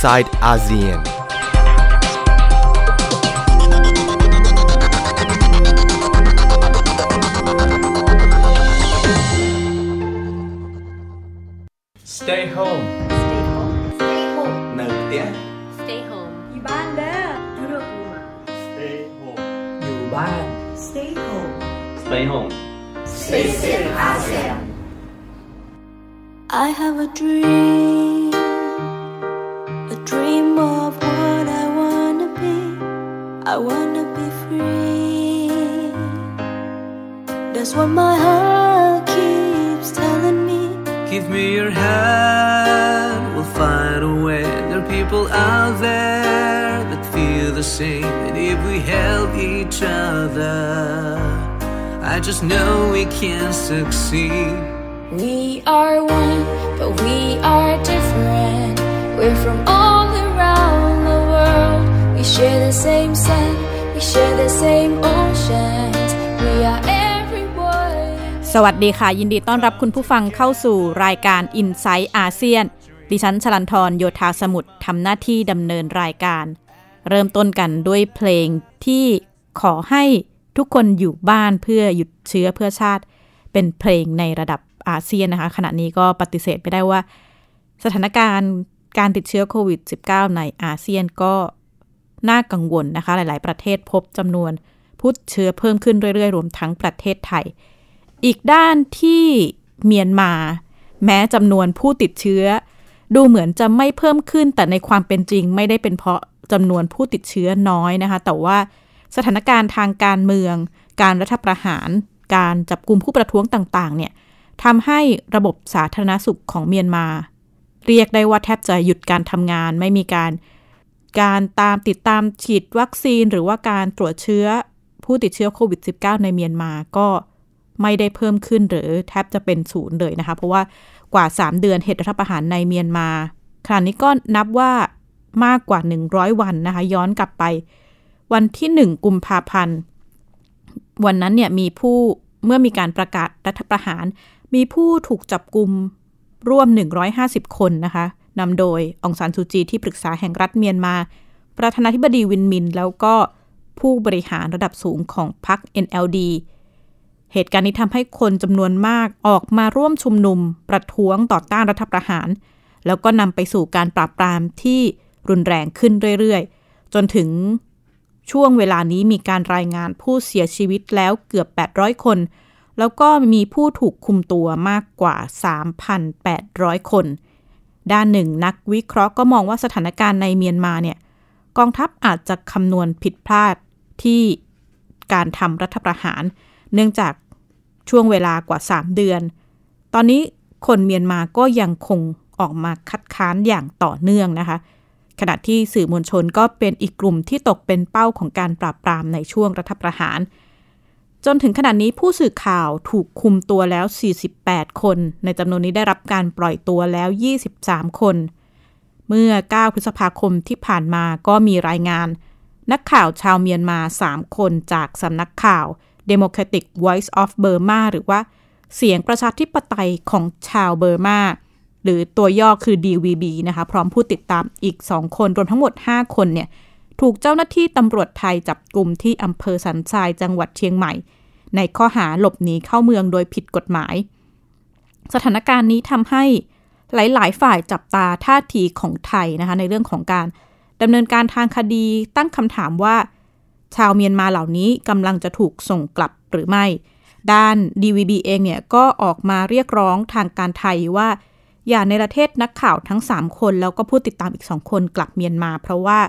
inside ASEAN. Stay home Stay home Stay home នៅផ្ទះ Stay home อยู่บ้านเด้อยุโรปมา Stay home อยู่บ้าน Stay home Stay home I have a dream, I wanna be free. That's what my heart keeps telling me. Give me your hand, we'll find a way. There are people out there that feel the same. And if we help each other, I just know we can succeed. We are one, but we are different. We're from all share the same sun, we share the same oceans. We are everyone. สวัสดีค่ะ ยินดีต้อนรับคุณผู้ฟังเข้าสู่รายการ i n s i ซต์อาเซียนดิฉันชลันทรโยธาสมุทรทำหน้าที่ดำเนินรายการ เริ่มต้นกันด้วยเพลงที่ขอให้ทุกคนอยู่บ้านเพื่อหยุดเชื้อเพื่อชาติ เป็นเพลงในระดับอาเซียนนะคะ ขณะนี้ก็ปฏิเสธไม่ได้ว่า สถานการณ์การติดเชื้อโควิด -19 ในอาเซียนก็ น่ากังวลนะคะ หลาย ๆ ประเทศพบจำนวนผู้ติดเชื้อเพิ่มขึ้นเรื่อย ๆ รวมทั้งประเทศไทย อีกด้านที่เมียนมา แม้จำนวนผู้ติดเชื้อ ดูเหมือนจะไม่เพิ่มขึ้น แต่ในความเป็นจริงไม่ได้เป็นเพราะจำนวนผู้ติดเชื้อน้อยนะคะ แต่ว่าสถานการณ์ทางการเมือง การรัฐประหาร การจับกลุ่มผู้ประท้วงต่าง ๆ เนี่ยทำให้ระบบสาธารณสุขของเมียนมา เรียกได้ว่าแทบจะหยุดการทำงาน ไม่มีการ การตามติดตามฉีดวัคซีน หรือว่าการตรวจเชื้อผู้ติดเชื้อโควิด -19 ในเมียนมาก็ไม่ได้เพิ่มขึ้นหรือแทบจะเป็นศูนย์เลยนะคะ เพราะว่ากว่า 3 เดือนเหตุรัฐประหารในเมียนมาขณะนี้ก็นับว่ามากกว่า 100 วันนะคะ ย้อนกลับไป วันที่ 1 กุมภาพันธ์ วันนั้นเนี่ยมีผู้เมื่อมีการประกาศรัฐประหาร มีผู้ถูกจับกลุ่มร่วม 150 คนนะคะ นำโดยองซานซูจีที่ปรึกษาแห่งรัฐเมียนมา ประธานาธิบดีวินมิน แล้วก็ผู้บริหารระดับสูงของพรรค NLD เหตุการณ์นี้ทำให้คนจำนวนมากออกมาร่วมชุมนุม ประท้วงต่อต้านรัฐประหาร แล้วก็นำไปสู่การปราบปรามที่รุนแรงขึ้นเรื่อยๆ จนถึงช่วงเวลานี้มีการรายงานผู้เสียชีวิตแล้วเกือบ 800 คน แล้วก็มีผู้ถูกคุมตัวมากกว่า 3,800 คน ด้านหนึ่งนักวิเคราะห์ก็มองว่าสถานการณ์ในเมียนมาเนี่ยกองทัพอาจจะคำนวณผิดพลาดที่การทำรัฐประหาร เนื่องจากช่วงเวลากว่า 3 เดือน ตอนนี้คนเมียนมาก็ยังคงออกมาคัดค้านอย่างต่อเนื่องนะคะ ขณะที่สื่อมวลชนก็เป็นอีกกลุ่มที่ตกเป็นเป้าของการปราบปรามในช่วงรัฐประหาร จนถึงขณะนี้ผู้สื่อข่าวถูกคุมตัวแล้ว 48 คน ในจำนวนนี้ได้รับการปล่อยตัวแล้ว 23 คน เมื่อ 9 พฤษภาคมที่ผ่านมาก็มีรายงาน นักข่าวชาวเมียนมา 3 คนจากสำนักข่าว Democratic Voice of Burma หรือว่า เสียงประชาธิปไตยของชาวเบอร์มา หรือตัวย่อคือ DVB นะคะ พร้อมผู้ติดตามอีก 2 คน รวมทั้งหมด 5 คนเนี่ย ถูกเจ้าหน้าที่ตำรวจไทยจับกลุ่มที่อำเภอสันทรายจังหวัดเชียงใหม่ ในข้อหาหลบหนีเข้าเมืองโดยผิดกฎหมาย สถานการณ์นี้ทำให้หลาย ๆ ฝ่ายจับตาท่าทีของไทยนะคะในเรื่องของการดำเนินการทางคดีตั้งคำถามว่า ชาวเมียนมาเหล่านี้กำลังจะถูกส่งกลับหรือไม่ ด้าน DVB เองเนี่ยก็ออกมาเรียกร้องทางการไทยว่า อย่าในประเทศนักข่าวทั้ง 3 คน แล้วก็ผู้ติดตามอีก 2 คนกลับเมียนมา เพราะว่า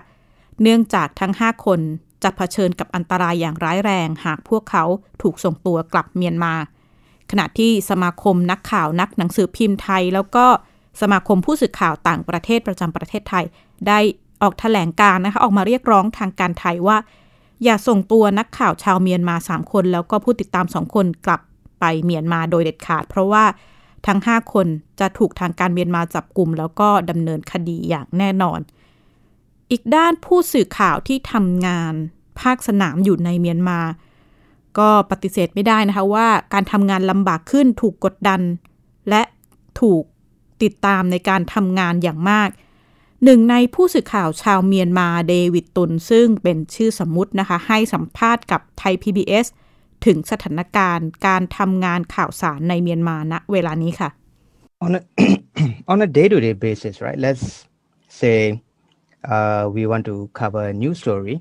เนื่องจากทั้ง 5 คนจะเผชิญกับอันตรายอย่างร้ายแรง หากพวกเขาถูกส่งตัวกลับเมียนมา ขณะที่สมาคมนักข่าวนักหนังสือพิมพ์ไทย แล้วก็สมาคมผู้สื่อข่าวต่างประเทศประจำประเทศไทย ได้ออกแถลงการนะคะออกมาเรียกร้องทางการไทยว่า อย่าส่งตัวนักข่าวชาวเมียนมา 3 คน แล้วก็ผู้ติดตาม 2 คนกลับไปเมียนมาโดยเด็ดขาด เพราะว่าทั้ง 5 คนจะถูกทางการเมียนมาจับกลุ่ม แล้วก็ดำเนินคดีอย่างแน่นอน อีกด้านผู้สื่อข่าวที่ทำงานภาคสนามอยู่ในเมียนมา ก็ปฏิเสธไม่ได้นะคะว่าการทำงานลำบากขึ้นถูกกดดัน และถูกติดตามในการทำงานอย่างมาก หนึ่งในผู้สื่อข่าวชาวเมียนมาเดวิดตุนซึ่งเป็นชื่อสมมุตินะคะให้สัมภาษณ์กับไทย PBS ถึงสถานการณ์การทำงานข่าวสารในเมียนมาณเวลานี้ค่ะ on a on a day-to-day basis, right? Let's say uh, we want to cover a news story.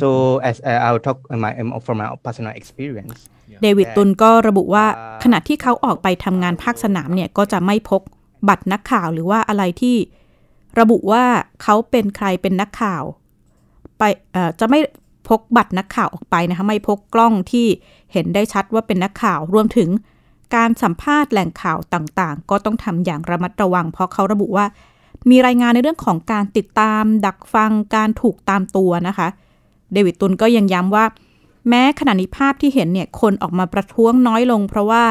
So as uh, I'll talk uh, my um, from my personal experience. เดวิดตุนก็ระบุว่าขณะที่เขาออกไปทำงานภาคสนามเนี่ยก็จะไม่พกบัตรนักข่าวหรือว่าอะไรที่ระบุว่าเขาเป็นใครเป็นนักข่าว ไปเอ่อจะไม่พกบัตรนักข่าวออกไปนะคะไม่พกกล้องที่เห็นได้ชัดว่าเป็นนักข่าวรวมถึงการสัมภาษณ์แหล่งข่าวต่างๆ ก็ต้องทำอย่างระมัดระวัง เพราะเขาระบุว่า มีรายงานในเรื่องของการติดตาม ดักฟังการถูกตามตัวนะคะ เดวิดตุนก็ยังย้ำว่า แม้ขณะนี้ภาพที่เห็นเนี่ยคนออกมาประท้วงน้อยลง เพราะว่า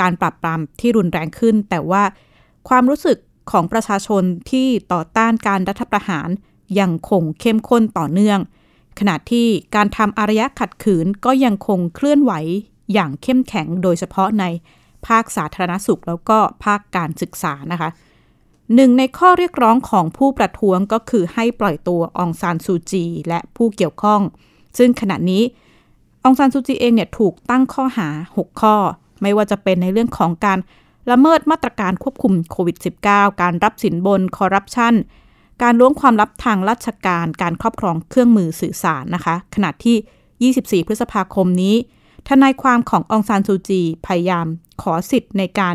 การปราบปรามที่รุนแรงขึ้น แต่ว่าความรู้สึกของประชาชนที่ต่อต้านการรัฐประหารยังคงเข้มข้นต่อเนื่อง ขณะที่การทำอารยะขัดขืนก็ยังคงเคลื่อนไหวอย่างเข้มแข็งโดยเฉพาะในภาคสาธารณสุขแล้วก็ภาคการศึกษานะคะ หนึ่งในข้อเรียกร้องของผู้ประท้วงก็คือให้ปล่อยตัวองซานซูจี และผู้เกี่ยวข้อง ซึ่งขณะนี้องซานซูจีเองเนี่ยถูกตั้งข้อหา 6 ข้อ ไม่ว่าจะเป็นในเรื่องของการละเมิดมาตรการควบคุมโควิด -19 การรับสินบนคอร์รัปชันการล้วงความลับทางราชการ การครอบครองเครื่องมือสื่อสารนะคะ ขณะที่ 24 พฤษภาคมนี้ ทนายความขององซานซูจี พยายามขอสิทธิ์ในการ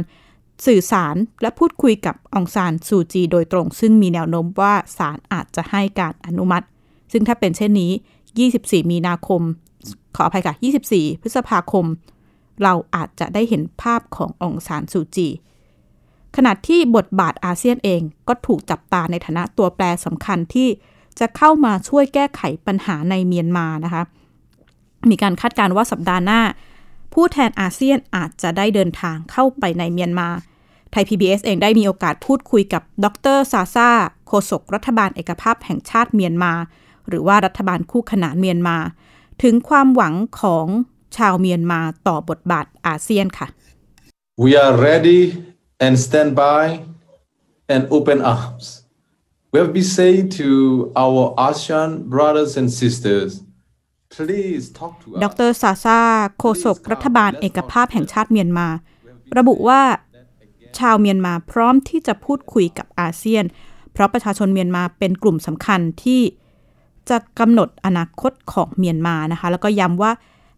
สื่อสารและพูดคุยกับองซานซูจีโดยตรง ซึ่งมีแนวโน้มว่าศาลอาจจะให้การอนุมัติ ซึ่งถ้าเป็นเช่นนี้ 24 มีนาคม ขออภัยค่ะ 24 พฤษภาคม เราอาจจะได้เห็นภาพขององซานซูจี ขณะที่บทบาทอาเซียนเองก็ถูกจับตาในฐานะตัวแปรสำคัญที่จะเข้ามาช่วยแก้ไขปัญหาในเมียนมานะคะ มีการคาดการณ์ว่าสัปดาห์หน้า ผู้แทนอาเซียนอาจจะได้เดินทางเข้าไปในเมียนมา ไทย PBS เองได้มีโอกาสพูดคุยกับดรซาซาโฆษกรัฐบาลเอกภาพแห่งชาติเมียนมา หรือว่ารัฐบาลคู่ขนานเมียนมา ถึงความหวังของชาวเมียนมาต่อบทบาทอาเซียนค่ะ We are ready and stand by and open arms. We have been saying to our ASEAN brothers and sisters, ด us. รซาซาโฆษกรัฐบาลเอกภาพแห่งชาติเมียนมา ระบุว่า ชาวเมียนมาพร้อมที่จะพูดคุยกับอาเซียน เพราะประชาชนเมียนมาเป็นกลุ่มสำคัญที่จะกำหนดอนาคตของเมียนมานะคะ แล้วก็ย้ำว่า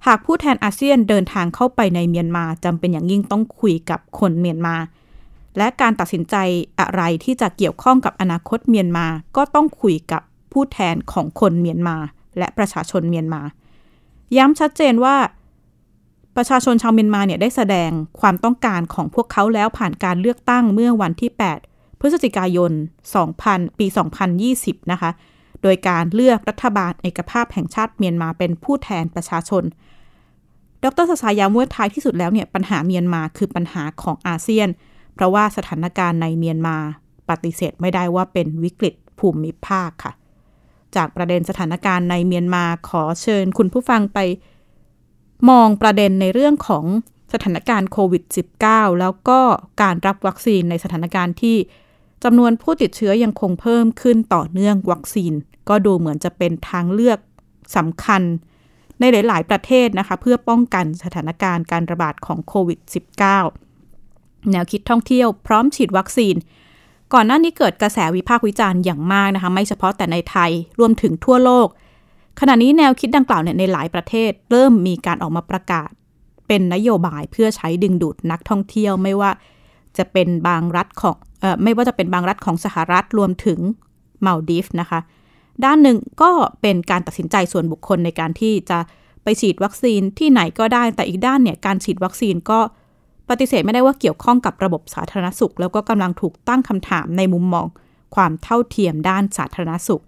หากผู้แทนอาเซียนเดินทางเข้าไปในเมียนมาจำเป็นอย่างยิ่งต้องคุยกับคนเมียนมา และการตัดสินใจอะไรที่จะเกี่ยวข้องกับอนาคตเมียนมาก็ต้องคุยกับผู้แทนของคนเมียนมา และประชาชนเมียนมา ย้ำชัดเจนว่า ประชาชนชาวเมียนมาเนี่ยได้แสดงความต้องการของพวกเขาแล้วผ่านการเลือกตั้งเมื่อวันที่ 8 พฤศจิกายน 2000 ปี 2020 นะคะ โดยการเลือกรัฐบาลเอกภาพแห่งชาติเมียนมาเป็นผู้แทนประชาชน ดรสสายย้ำว่าท้ายที่สุดแล้วเนี่ยปัญหาเมียนมาคือปัญหาของอาเซียน เพราะว่าสถานการณ์ในเมียนมาปฏิเสธไม่ได้ว่าเป็นวิกฤตภูมิภาคค่ะ จากประเด็นสถานการณ์ในเมียนมาขอเชิญคุณผู้ฟังไป มองประเด็นในเรื่องของสถานการณ์โควิด -19 แล้วก็การรับวัคซีนในสถานการณ์ที่จำนวนผู้ติดเชื้อยังคงเพิ่มขึ้นต่อเนื่องวัคซีน ก็ดูเหมือนจะเป็นทางเลือกสำคัญ ในหลาย ๆ ประเทศนะคะ เพื่อป้องกันสถานการณ์การระบาดของโควิด -19 แนวคิดท่องเที่ยวพร้อมฉีดวัคซีน ก่อนหน้านี้เกิดกระแสวิพากษ์วิจารณ์อย่างมากนะคะไม่เฉพาะแต่ในไทยรวมถึงทั่วโลก ขณะนี้แนวคิดดังกล่าวเนี่ยในหลายประเทศ เริ่มมีการออกมาประกาศ เป็นนโยบายเพื่อใช้ดึงดูดนักท่องเที่ยวไม่ว่าจะเป็นบางรัฐของเอ่อไม่ว่าจะเป็นบางรัฐของสหรัฐรวมถึงมาลดีฟนะคะ ด้านหนึ่งก็เป็นการตัดสินใจส่วนบุคคลในการที่จะไปฉีดวัคซีนที่ไหนก็ได้ แต่อีกด้านเนี่ยการฉีดวัคซีนก็ ปฏิเสธไม่ได้ว่าเกี่ยวข้องกับระบบสาธารณสุข แล้วก็กำลังถูกตั้งคำถามในมุมมอง ความเท่าเทียมด้านสาธารณสุข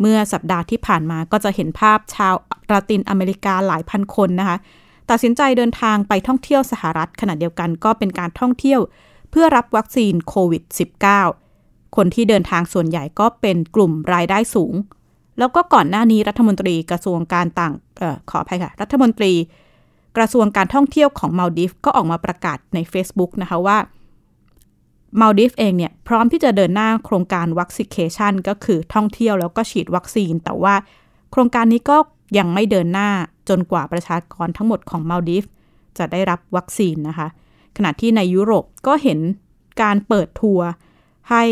เมื่อสัปดาห์ที่ผ่านมาก็จะเห็นภาพชาวลาตินอเมริกาหลายพันคนนะคะ ตัดสินใจเดินทางไปท่องเที่ยวสหรัฐขณะเดียวกันก็เป็นการท่องเที่ยว เพื่อรับวัคซีนโควิด -19 คนที่เดินทางส่วนใหญ่ก็เป็นกลุ่มรายได้สูง แล้วก็ก่อนหน้านี้รัฐมนตรีกระทรวงการต่างเอ่อขออภัยค่ะ รัฐมนตรี กระทรวงการท่องเที่ยวของมาลดิฟก็ออกมาประกาศใน Facebook นะคะว่ามาลดิฟเองเนี่ยพร้อมที่จะเดินหน้าโครงการ vaxication ก็คือท่องเที่ยวแล้วก็ฉีดวัคซีน แต่ว่าโครงการนี้ก็ยังไม่เดินหน้าจนกว่าประชากรทั้งหมดของมาลดิฟจะได้รับวัคซีนนะคะ ขณะที่ในยุโรปก็เห็นการเปิดทัวร์ให้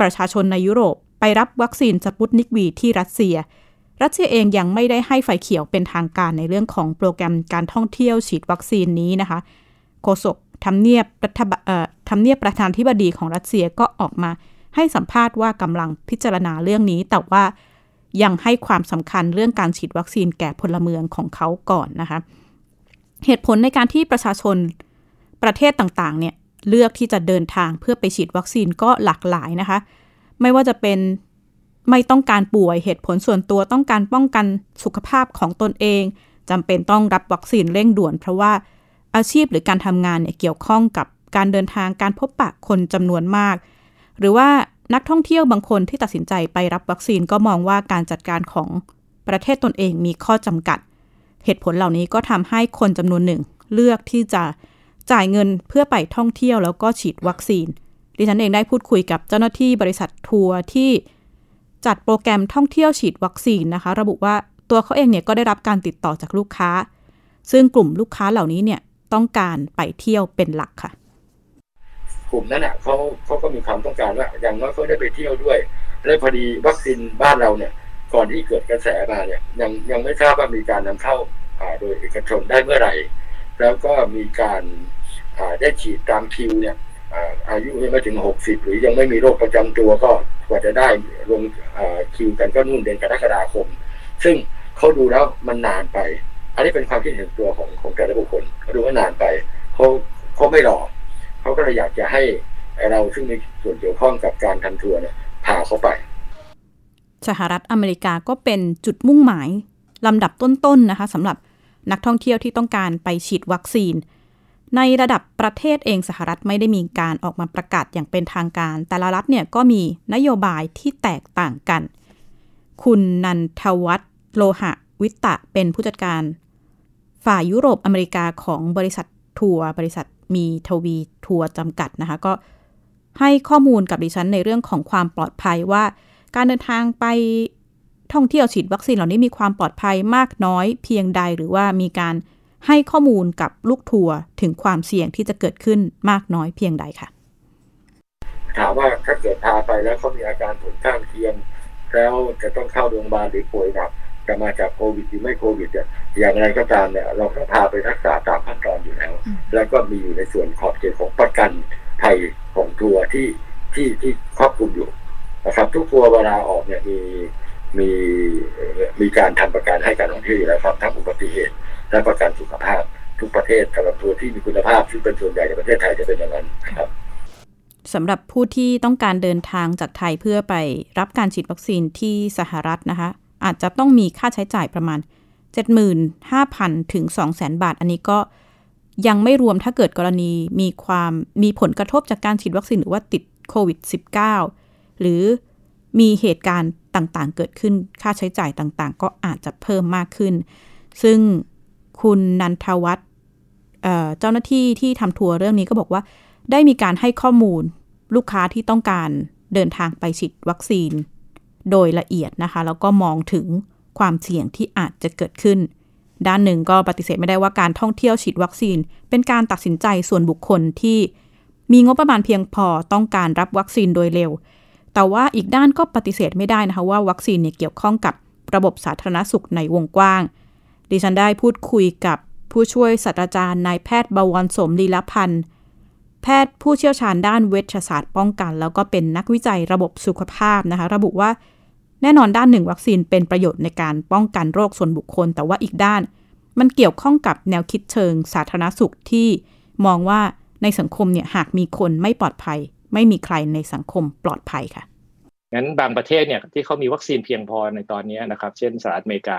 ประชาชนในยุโรปไปรับวัคซีนสปุตนิกวีที่รัสเซีย รัสเซียเองยังไม่ได้ให้ไฟเขียวเป็นทางการในเรื่องของโปรแกรมการท่องเที่ยวฉีดวัคซีนนี้นะคะโฆษกทำเนียบรัฐบาเอ่อทำเนียบประธานธิบดีของรัสเซียก็ออกมาให้สัมภาษณ์ว่ากำลังพิจารณาเรื่องนี้ แต่ว่ายังให้ความสำคัญเรื่องการฉีดวัคซีนแก่พลเมืองของเขาก่อนนะคะ เหตุผลในการที่ประชาชนประเทศต่างๆเนี่ยเลือกที่จะเดินทางเพื่อไปฉีดวัคซีนก็หลากหลายนะคะ ไม่ว่าจะเป็น ไม่ต้องการป่วยเหตุผลส่วนตัวต้องการป้องกันสุขภาพของตนเองจำเป็นต้องรับวัคซีนเร่งด่วน เพราะว่าอาชีพหรือการทำงานเนี่ยเกี่ยวข้องกับการเดินทางการพบปะคนจำนวนมาก หรือว่านักท่องเที่ยวบางคนที่ตัดสินใจไปรับวัคซีนก็มองว่าการจัดการของประเทศตนเองมีข้อจำกัด เหตุผลเหล่านี้ก็ทำให้คนจำนวนหนึ่ง เลือกที่จะจ่ายเงินเพื่อไปท่องเที่ยวแล้วก็ฉีดวัคซีน ดิฉันเองได้พูดคุยกับเจ้าหน้าที่บริษัททัวร์ที่ จัดโปรแกรมท่องเที่ยวฉีดวัคซีนนะคะ ระบุว่าตัวเขาเองเนี่ยก็ได้รับการติดต่อจากลูกค้า ซึ่งกลุ่มลูกค้าเหล่านี้เนี่ยต้องการไปเที่ยวเป็นหลักค่ะ กลุ่มนั้นอะเขาเขาก็มีความต้องการว่าอย่างน้อยเขาได้ไปเที่ยวด้วยและพอดีวัคซีนบ้านเราเนี่ยก่อนที่เกิดกระแสมาเนี่ยยังยังไม่ทราบว่ามีการนำเข้าอ่าโดยเอกชนได้เมื่อไหร่ แล้วก็มีการอ่าได้ฉีดตามคิวเนี่ยอ่าอายุยังไม่ถึงหกสิบหรือยังไม่มีโรคประจำตัวก็ กว่าจะได้ลงคิวกันก็นู่นเดือนกรกฎาคม ซึ่งเขาดูแล้วมันนานไป อันนี้เป็นความคิดเห็นตัวของของแต่ละบุคคลเขาดูว่านานไปเขาเขาไม่รอเขาก็เลยอยากจะให้เราซึ่งมีส่วนเกี่ยวข้องกับการทำทัวร์เนี่ยพาเขาไป สหรัฐอเมริกาก็เป็นจุดมุ่งหมายลำดับต้นๆนะคะสำหรับนักท่องเที่ยวที่ต้องการไปฉีดวัคซีน ในระดับประเทศเองสหรัฐไม่ได้มีการออกมาประกาศอย่างเป็นทางการ แต่ละรัฐเนี่ยก็มีนโยบายที่แตกต่างกัน คุณนันทวัฒน์โลหะวิตะเป็นผู้จัดการ ฝ่ายยุโรปอเมริกาของบริษัททัวร์บริษัทมีทวีทัวร์จำกัดนะคะ ก็ให้ข้อมูลกับดิฉันในเรื่องของความปลอดภัยว่า การเดินทางไปท่องเที่ยวฉีดวัคซีนเหล่านี้มีความปลอดภัยมากน้อยเพียงใดหรือว่ามีการ ให้ข้อมูลกับลูกทัวร์ถึงความเสี่ยงที่จะเกิดขึ้นมากน้อยเพียงใดค่ะ ถามว่าถ้าเกิดพาไปแล้วเขามีอาการผลข้างเคียง แล้วจะต้องเข้าโรงพยาบาลหรือป่วยหนักจะมาจากโควิดหรือไม่โควิดเนี่ยอย่างไรก็ตามเนี่ย เราต้องพาไปรักษาตามขั้นตอนอยู่แล้ว แล้วก็มีอยู่ในส่วนขอบเขตของประกันภัยของทัวร์ที่ที่ที่ครอบคลุมอยู่นะครับ ทุกทัวร์เวลาออกเนี่ยมี มีมีการทำประกันให้การท่องเที่ยวอยู่แล้วครับทั้งอุบัติเหตุ และประกันสุขภาพทุกประเทศสำหรับทัวร์ที่มีคุณภาพซึ่งเป็นส่วนใหญ่ในประเทศไทยจะเป็นอย่างนั้นนะครับสำหรับผู้ที่ต้องการเดินทางจากไทยเพื่อไปรับการฉีดวัคซีนที่สหรัฐนะคะ อาจจะต้องมีค่าใช้จ่ายประมาณ 75,000 ถึง 200,000 บาท อันนี้ก็ยังไม่รวมถ้าเกิดกรณีมีความมีผลกระทบจากการฉีดวัคซีนหรือว่าติดโควิด -19 หรือมีเหตุการณ์ ต่างๆ เกิดขึ้นค่าใช้จ่ายต่างๆ ก็อาจจะเพิ่มมากขึ้น ซึ่งคุณนันทวัฒน์เจ้าหน้าที่ที่ทำทัวร์เรื่องนี้ก็บอกว่าได้มีการให้ข้อมูลลูกค้าที่ต้องการเดินทางไปฉีดวัคซีน โดยละเอียดนะคะ แล้วก็มองถึงความเสี่ยงที่อาจจะเกิดขึ้น ด้านหนึ่งก็ปฏิเสธไม่ได้ว่าการท่องเที่ยวฉีดวัคซีน เป็นการตัดสินใจส่วนบุคคลที่มีงบประมาณเพียงพอต้องการรับวัคซีนโดยเร็ว แต่ว่าอีกด้านก็ปฏิเสธไม่ได้นะคะว่าวัคซีนเนี่ยเกี่ยวข้องกับระบบสาธารณสุขในวงกว้าง ดิฉันได้พูดคุยกับผู้ช่วยศาสตราจารย์นายแพทย์บวรสมลีลพันธ์แพทย์ผู้เชี่ยวชาญด้านเวชศาสตร์ป้องกัน แล้วก็เป็นนักวิจัยระบบสุขภาพนะคะ ระบุว่าแน่นอนด้านหนึ่งวัคซีนเป็นประโยชน์ในการป้องกันโรคส่วนบุคคล แต่ว่าอีกด้าน มันเกี่ยวข้องกับแนวคิดเชิงสาธารณสุขที่มองว่าในสังคมเนี่ยหากมีคนไม่ปลอดภัย ไม่มีใครในสังคมปลอดภัยค่ะงั้นบางประเทศเนี่ยที่เขามีวัคซีนเพียงพอในตอนนี้นะครับเช่นสหรัฐอเมริกา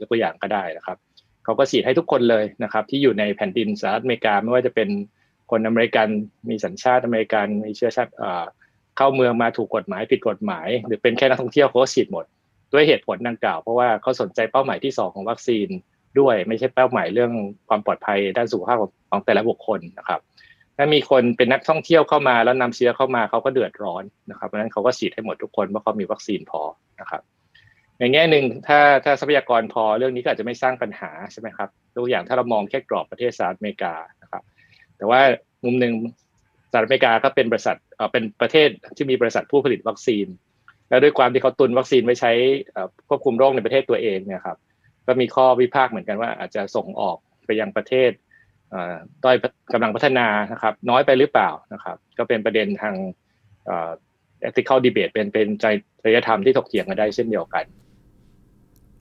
ยกตัวอย่างก็ได้นะครับเขาก็ฉีดให้ทุกคนเลยนะครับที่อยู่ในแผ่นดินสหรัฐอเมริกาไม่ว่าจะเป็นคนอเมริกันมีสัญชาติอเมริกันมีเชื้อชาติเข้าเมืองมาถูกกฎหมายผิดกฎหมาย หรือเป็นแค่นักท่องเที่ยวเขาก็ฉีดหมด ด้วยเหตุผลดังกล่าวเพราะว่าเขาสนใจเป้าหมายที่สองของวัคซีนด้วยไม่ใช่เป้าหมายเรื่องความปลอดภัยด้านสุขภาพของแต่ละบุคคลนะครับ ถ้ามีคนเป็นนักท่องเที่ยวเข้ามาแล้วนำเชื้อเข้ามาเขาก็เดือดร้อนนะครับเพราะฉะนั้นเขาก็ฉีดให้หมดทุกคนเพราะเขามีวัคซีนพอนะครับในแง่หนึ่งถ้าถ้าทรัพยากรพอเรื่องนี้ก็อาจจะไม่สร้างปัญหาใช่ไหมครับตัวอย่างถ้าเรามองแค่กรอบประเทศสหรัฐอเมริกานะครับแต่ว่ามุมหนึ่งสหรัฐอเมริกาก็เป็นบริษัทเออเป็นประเทศที่มีบริษัทผู้ผลิตวัคซีน แล้วด้วยความที่เขาตุนวัคซีนไว้ใช้อ่อควบคุมโรคในประเทศตัวเองเนี่ยครับก็มีข้อวิพากษ์เหมือนกันว่าอาจจะส่งออกไปยังประเทศ ด้อยกำลังพัฒนานะครับน้อยไปหรือเปล่านะครับ ก็เป็นประเด็นทางเอ่อ ethical debate เป็นเป็นจริยธรรมที่ถกเถียงกันได้เช่นเดียวกัน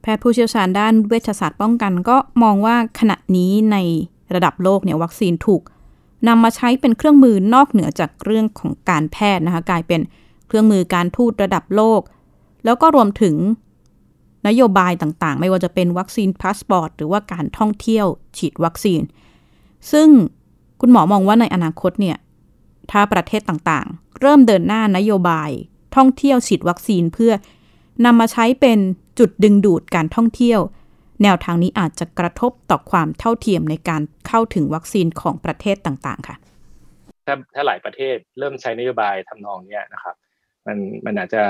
แพทย์ผู้เชี่ยวชาญด้านเวชศาสตร์ป้องกันก็มองว่าขณะนี้ในระดับโลกเนี่ยวัคซีนถูกนำมาใช้เป็นเครื่องมือนอกเหนือจากเรื่องของการแพทย์นะคะกลายเป็นเครื่องมือการทูตระดับโลก แล้วก็รวมถึงนโยบายต่างๆ ไม่ว่าจะเป็นวัคซีนพาสปอร์ตหรือว่าการท่องเที่ยวฉีดวัคซีน ซึ่งคุณหมอมองว่าในอนาคตเนี่ย ถ้าประเทศต่างๆ เริ่มเดินหน้านโยบาย ท่องเที่ยวฉีดวัคซีนเพื่อนำมาใช้เป็นจุดดึงดูดการท่องเที่ยว แนวทางนี้อาจจะกระทบต่อความเท่าเทียมในการเข้าถึงวัคซีนของประเทศต่างๆ ค่ะ ถ้าถ้าหลายประเทศเริ่มใช้นโยบายทำนองนี้นะครับ มันมันอาจจะ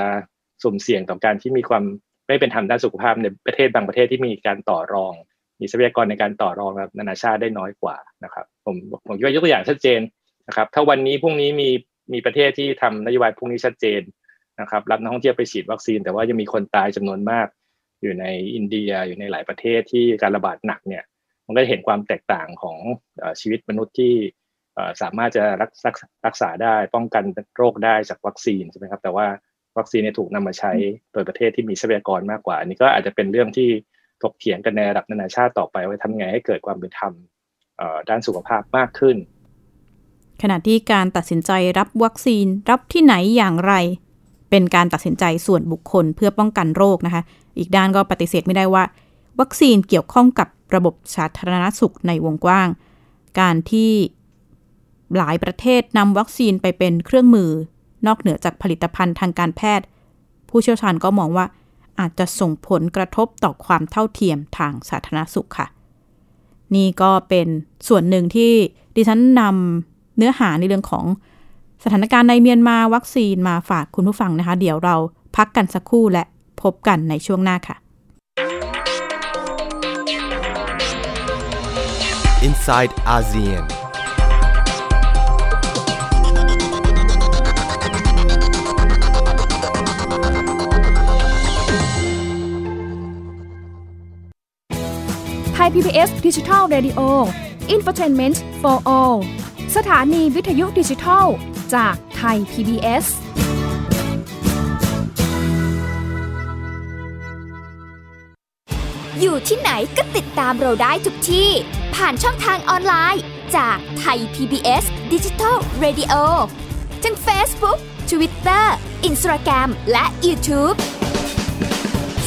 สุ่มเสี่ยงต่อการที่มีความไม่เป็นธรรมด้านสุขภาพในประเทศบางประเทศที่มีการต่อรอง มีทรัพยากรในการต่อรองกับนานาชาติได้น้อยกว่านะครับ ผมผมคิดว่ายกตัวอย่างชัดเจนนะครับ ถ้าวันนี้พรุ่งนี้มีมีประเทศที่ทำนโยบายพรุ่งนี้ชัดเจนนะครับรับนักท่องเที่ยวไปฉีดวัคซีน แต่ว่ายังมีคนตายจำนวนมาก อยู่ในอินเดียอยู่ในหลายประเทศที่การระบาดหนักเนี่ยมันก็จะเห็นความแตกต่างของอชีวิตมนุษย์ที่สามารถจะรักรักรักษาได้ป้องกันโรคได้จากวัคซีนใช่ไหมครับแต่ว่าวัคซีนเนี่ยถูกนำมาใช้โดยประเทศที่มีทรัพยากรมากกว่า อันนี้ก็อาจจะเป็นเรื่องที่ ถกเถียงกันในระดับนานาชาติต่อไปว่าทำไงให้เกิดความเป็นธรรมด้านสุขภาพมากขึ้น ขณะที่การตัดสินใจรับวัคซีนรับที่ไหนอย่างไร เป็นการตัดสินใจส่วนบุคคลเพื่อป้องกันโรคนะคะ อีกด้านก็ปฏิเสธไม่ได้ว่า วัคซีนเกี่ยวข้องกับระบบสาธารณสุขในวงกว้าง การที่หลายประเทศนำวัคซีนไปเป็นเครื่องมือ นอกเหนือจากผลิตภัณฑ์ทางการแพทย์ ผู้เชี่ยวชาญก็มองว่า อาจจะส่งผลกระทบต่อความเท่าเทียมทางสาธารณสุขค่ะ นี่ก็เป็นส่วนหนึ่งที่ดิฉันนำเนื้อหาในเรื่องของสถานการณ์ในเมียนมาวัคซีนมาฝากคุณผู้ฟังนะคะ เดี๋ยวเราพักกันสักครู่และพบกันในช่วงหน้าค่ะ Inside ASEAN. PBS Digital Radio Infotainment for All สถานีวิทยุดิจิทัลจากไทย PBS อยู่ที่ไหนก็ติดตามเราได้ทุกที่ ผ่านช่องทางออนไลน์ จากไทย PBS Digital Radio ทั้ง Facebook Twitter Instagram และ YouTube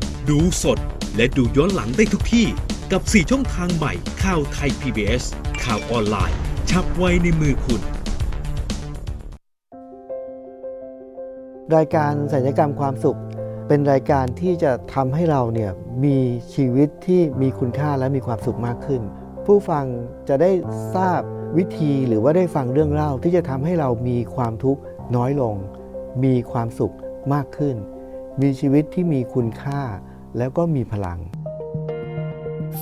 ดูสดและดูย้อนหลังได้ทุกที่ กับ 4 ช่องทางใหม่ข่าวไทย PBS ข่าวออนไลน์ ชับไว้ในมือคุณ รายการสัญญกรรมความสุข เป็นรายการที่จะทำให้เราเนี่ยมีชีวิตที่มีคุณค่าและมีความสุขมากขึ้น ผู้ฟังจะได้ทราบวิธีหรือว่าได้ฟังเรื่องเล่าที่จะทำให้เรามีความทุกข์น้อยลง มีความสุขมากขึ้น มีชีวิตที่มีคุณค่า แล้วก็มีพลัง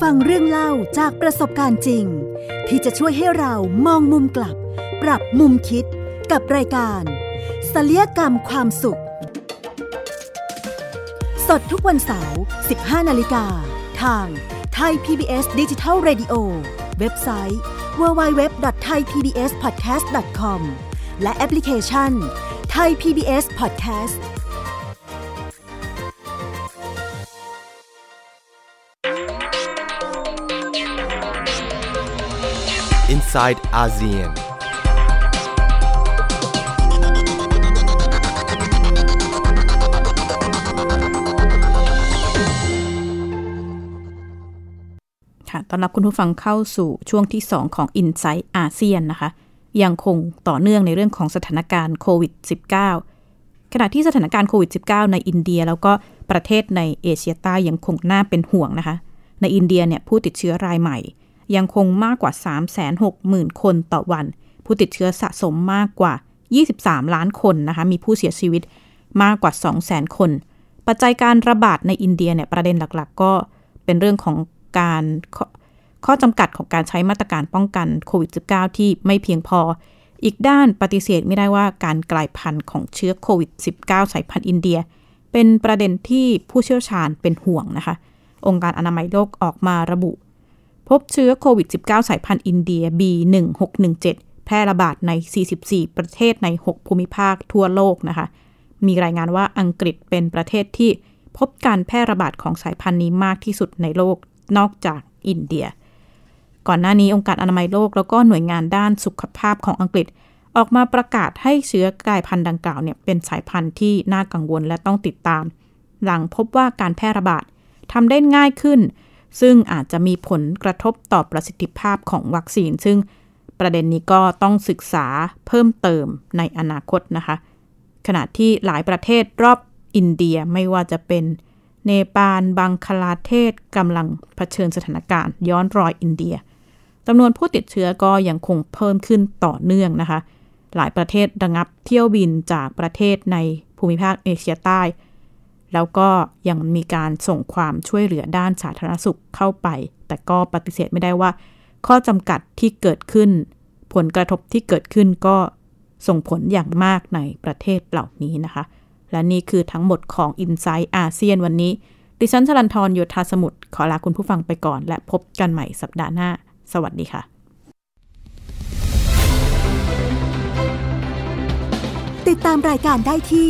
ฟังเรื่องเล่าจากประสบการณ์จริง ที่จะช่วยให้เรามองมุมกลับ ปรับมุมคิดกับรายการศัลยกรรมความสุข สดทุกวันเสาร์ 15 นาฬิกา ทาง Thai PBS Digital Radio เว็บไซต์ www.thaipbspodcast.com และแอปพลิเคชัน Thai PBS Podcast inside ASEAN. ค่ะ ต้อนรับคุณผู้ฟังเข้าสู่ช่วงที่ 2 ของ i n s i ซต์อาเซียนนะคะ ยังคงต่อเนื่องในเรื่องของสถานการณ์โควิด -19 ขณะที่สถานการณ์โควิด -19 ในอินเดียแล้วก็ประเทศในเอเชียใต้ยังคงน่าเป็นห่วงนะคะ ในอินเดียเนี่ยผู้ติดเชื้อรายใหม่ ยังคงมากกว่า 360,000 คนต่อวัน ผู้ติดเชื้อสะสมมากกว่า 23 ล้านคนนะคะ มีผู้เสียชีวิตมากกว่า 200,000 คน ปัจจัยการระบาดในอินเดียเนี่ยประเด็นหลักๆ ก็เป็นเรื่องของการขข้อจำกัดของการใช้มาตรการป้องกันโควิด -19 ที่ไม่เพียงพอ อีกด้านปฏิเสธไม่ได้ว่าการกลายพันธุ์ของเชื้อโควิด -19 สายพันธุ์อินเดีย เป็นประเด็นที่ผู้เชี่ยวชาญเป็นห่วงนะคะ องค์การอนามัยโลกออกมาระบุ พบเชื้อโควิด -19 สายพันธุ์อินเดีย B1617 แพร่ระบาดใน 44 ประเทศใน 6 ภูมิภาคทั่วโลกนะคะ มีรายงานว่าอังกฤษเป็นประเทศที่พบการแพร่ระบาดของสายพันธุ์นี้มากที่สุดในโลกนอกจากอินเดีย ก่อนหน้านี้องค์การอนามัยโลกแล้วก็หน่วยงานด้านสุขภาพของอังกฤษ ออกมาประกาศให้เชื้อกลายพันธุ์ดังกล่าวเนี่ยเป็นสายพันธุ์ที่น่ากังวลและต้องติดตาม หลังพบว่าการแพร่ระบาดทำได้ง่ายขึ้น ซึ่งอาจจะมีผลกระทบต่อประสิทธิภาพของวัคซีน ซึ่งประเด็นนี้ก็ต้องศึกษาเพิ่มเติมในอนาคตนะคะ ขณะที่หลายประเทศรอบอินเดียไม่ว่าจะเป็นเนปาลบังคลาเทศกำลังเผชิญสถานการณ์ ย้อนรอยอินเดียจำนวนผู้ติดเชื้อก็ยังคงเพิ่มขึ้นต่อเนื่องนะคะ หลายประเทศระงับเที่ยวบินจากประเทศในภูมิภาคเอเชียใต้ แล้วก็ยังมีการส่งความช่วยเหลือด้านสาธารณสุขเข้าไป แต่ก็ปฏิเสธไม่ได้ว่า ข้อจำกัดที่เกิดขึ้น ผลกระทบที่เกิดขึ้นก็ส่งผลอย่างมากในประเทศเหล่านี้นะคะ และนี่คือทั้งหมดของ i n s i ซต์อาเซียนวันนี้ ดิฉันชลันทรโยธาสมุทรขอลาคุณผู้ฟังไปก่อน และพบกันใหม่สัปดาห์หน้า สวัสดีค่ะ ติดตามรายการได้ที่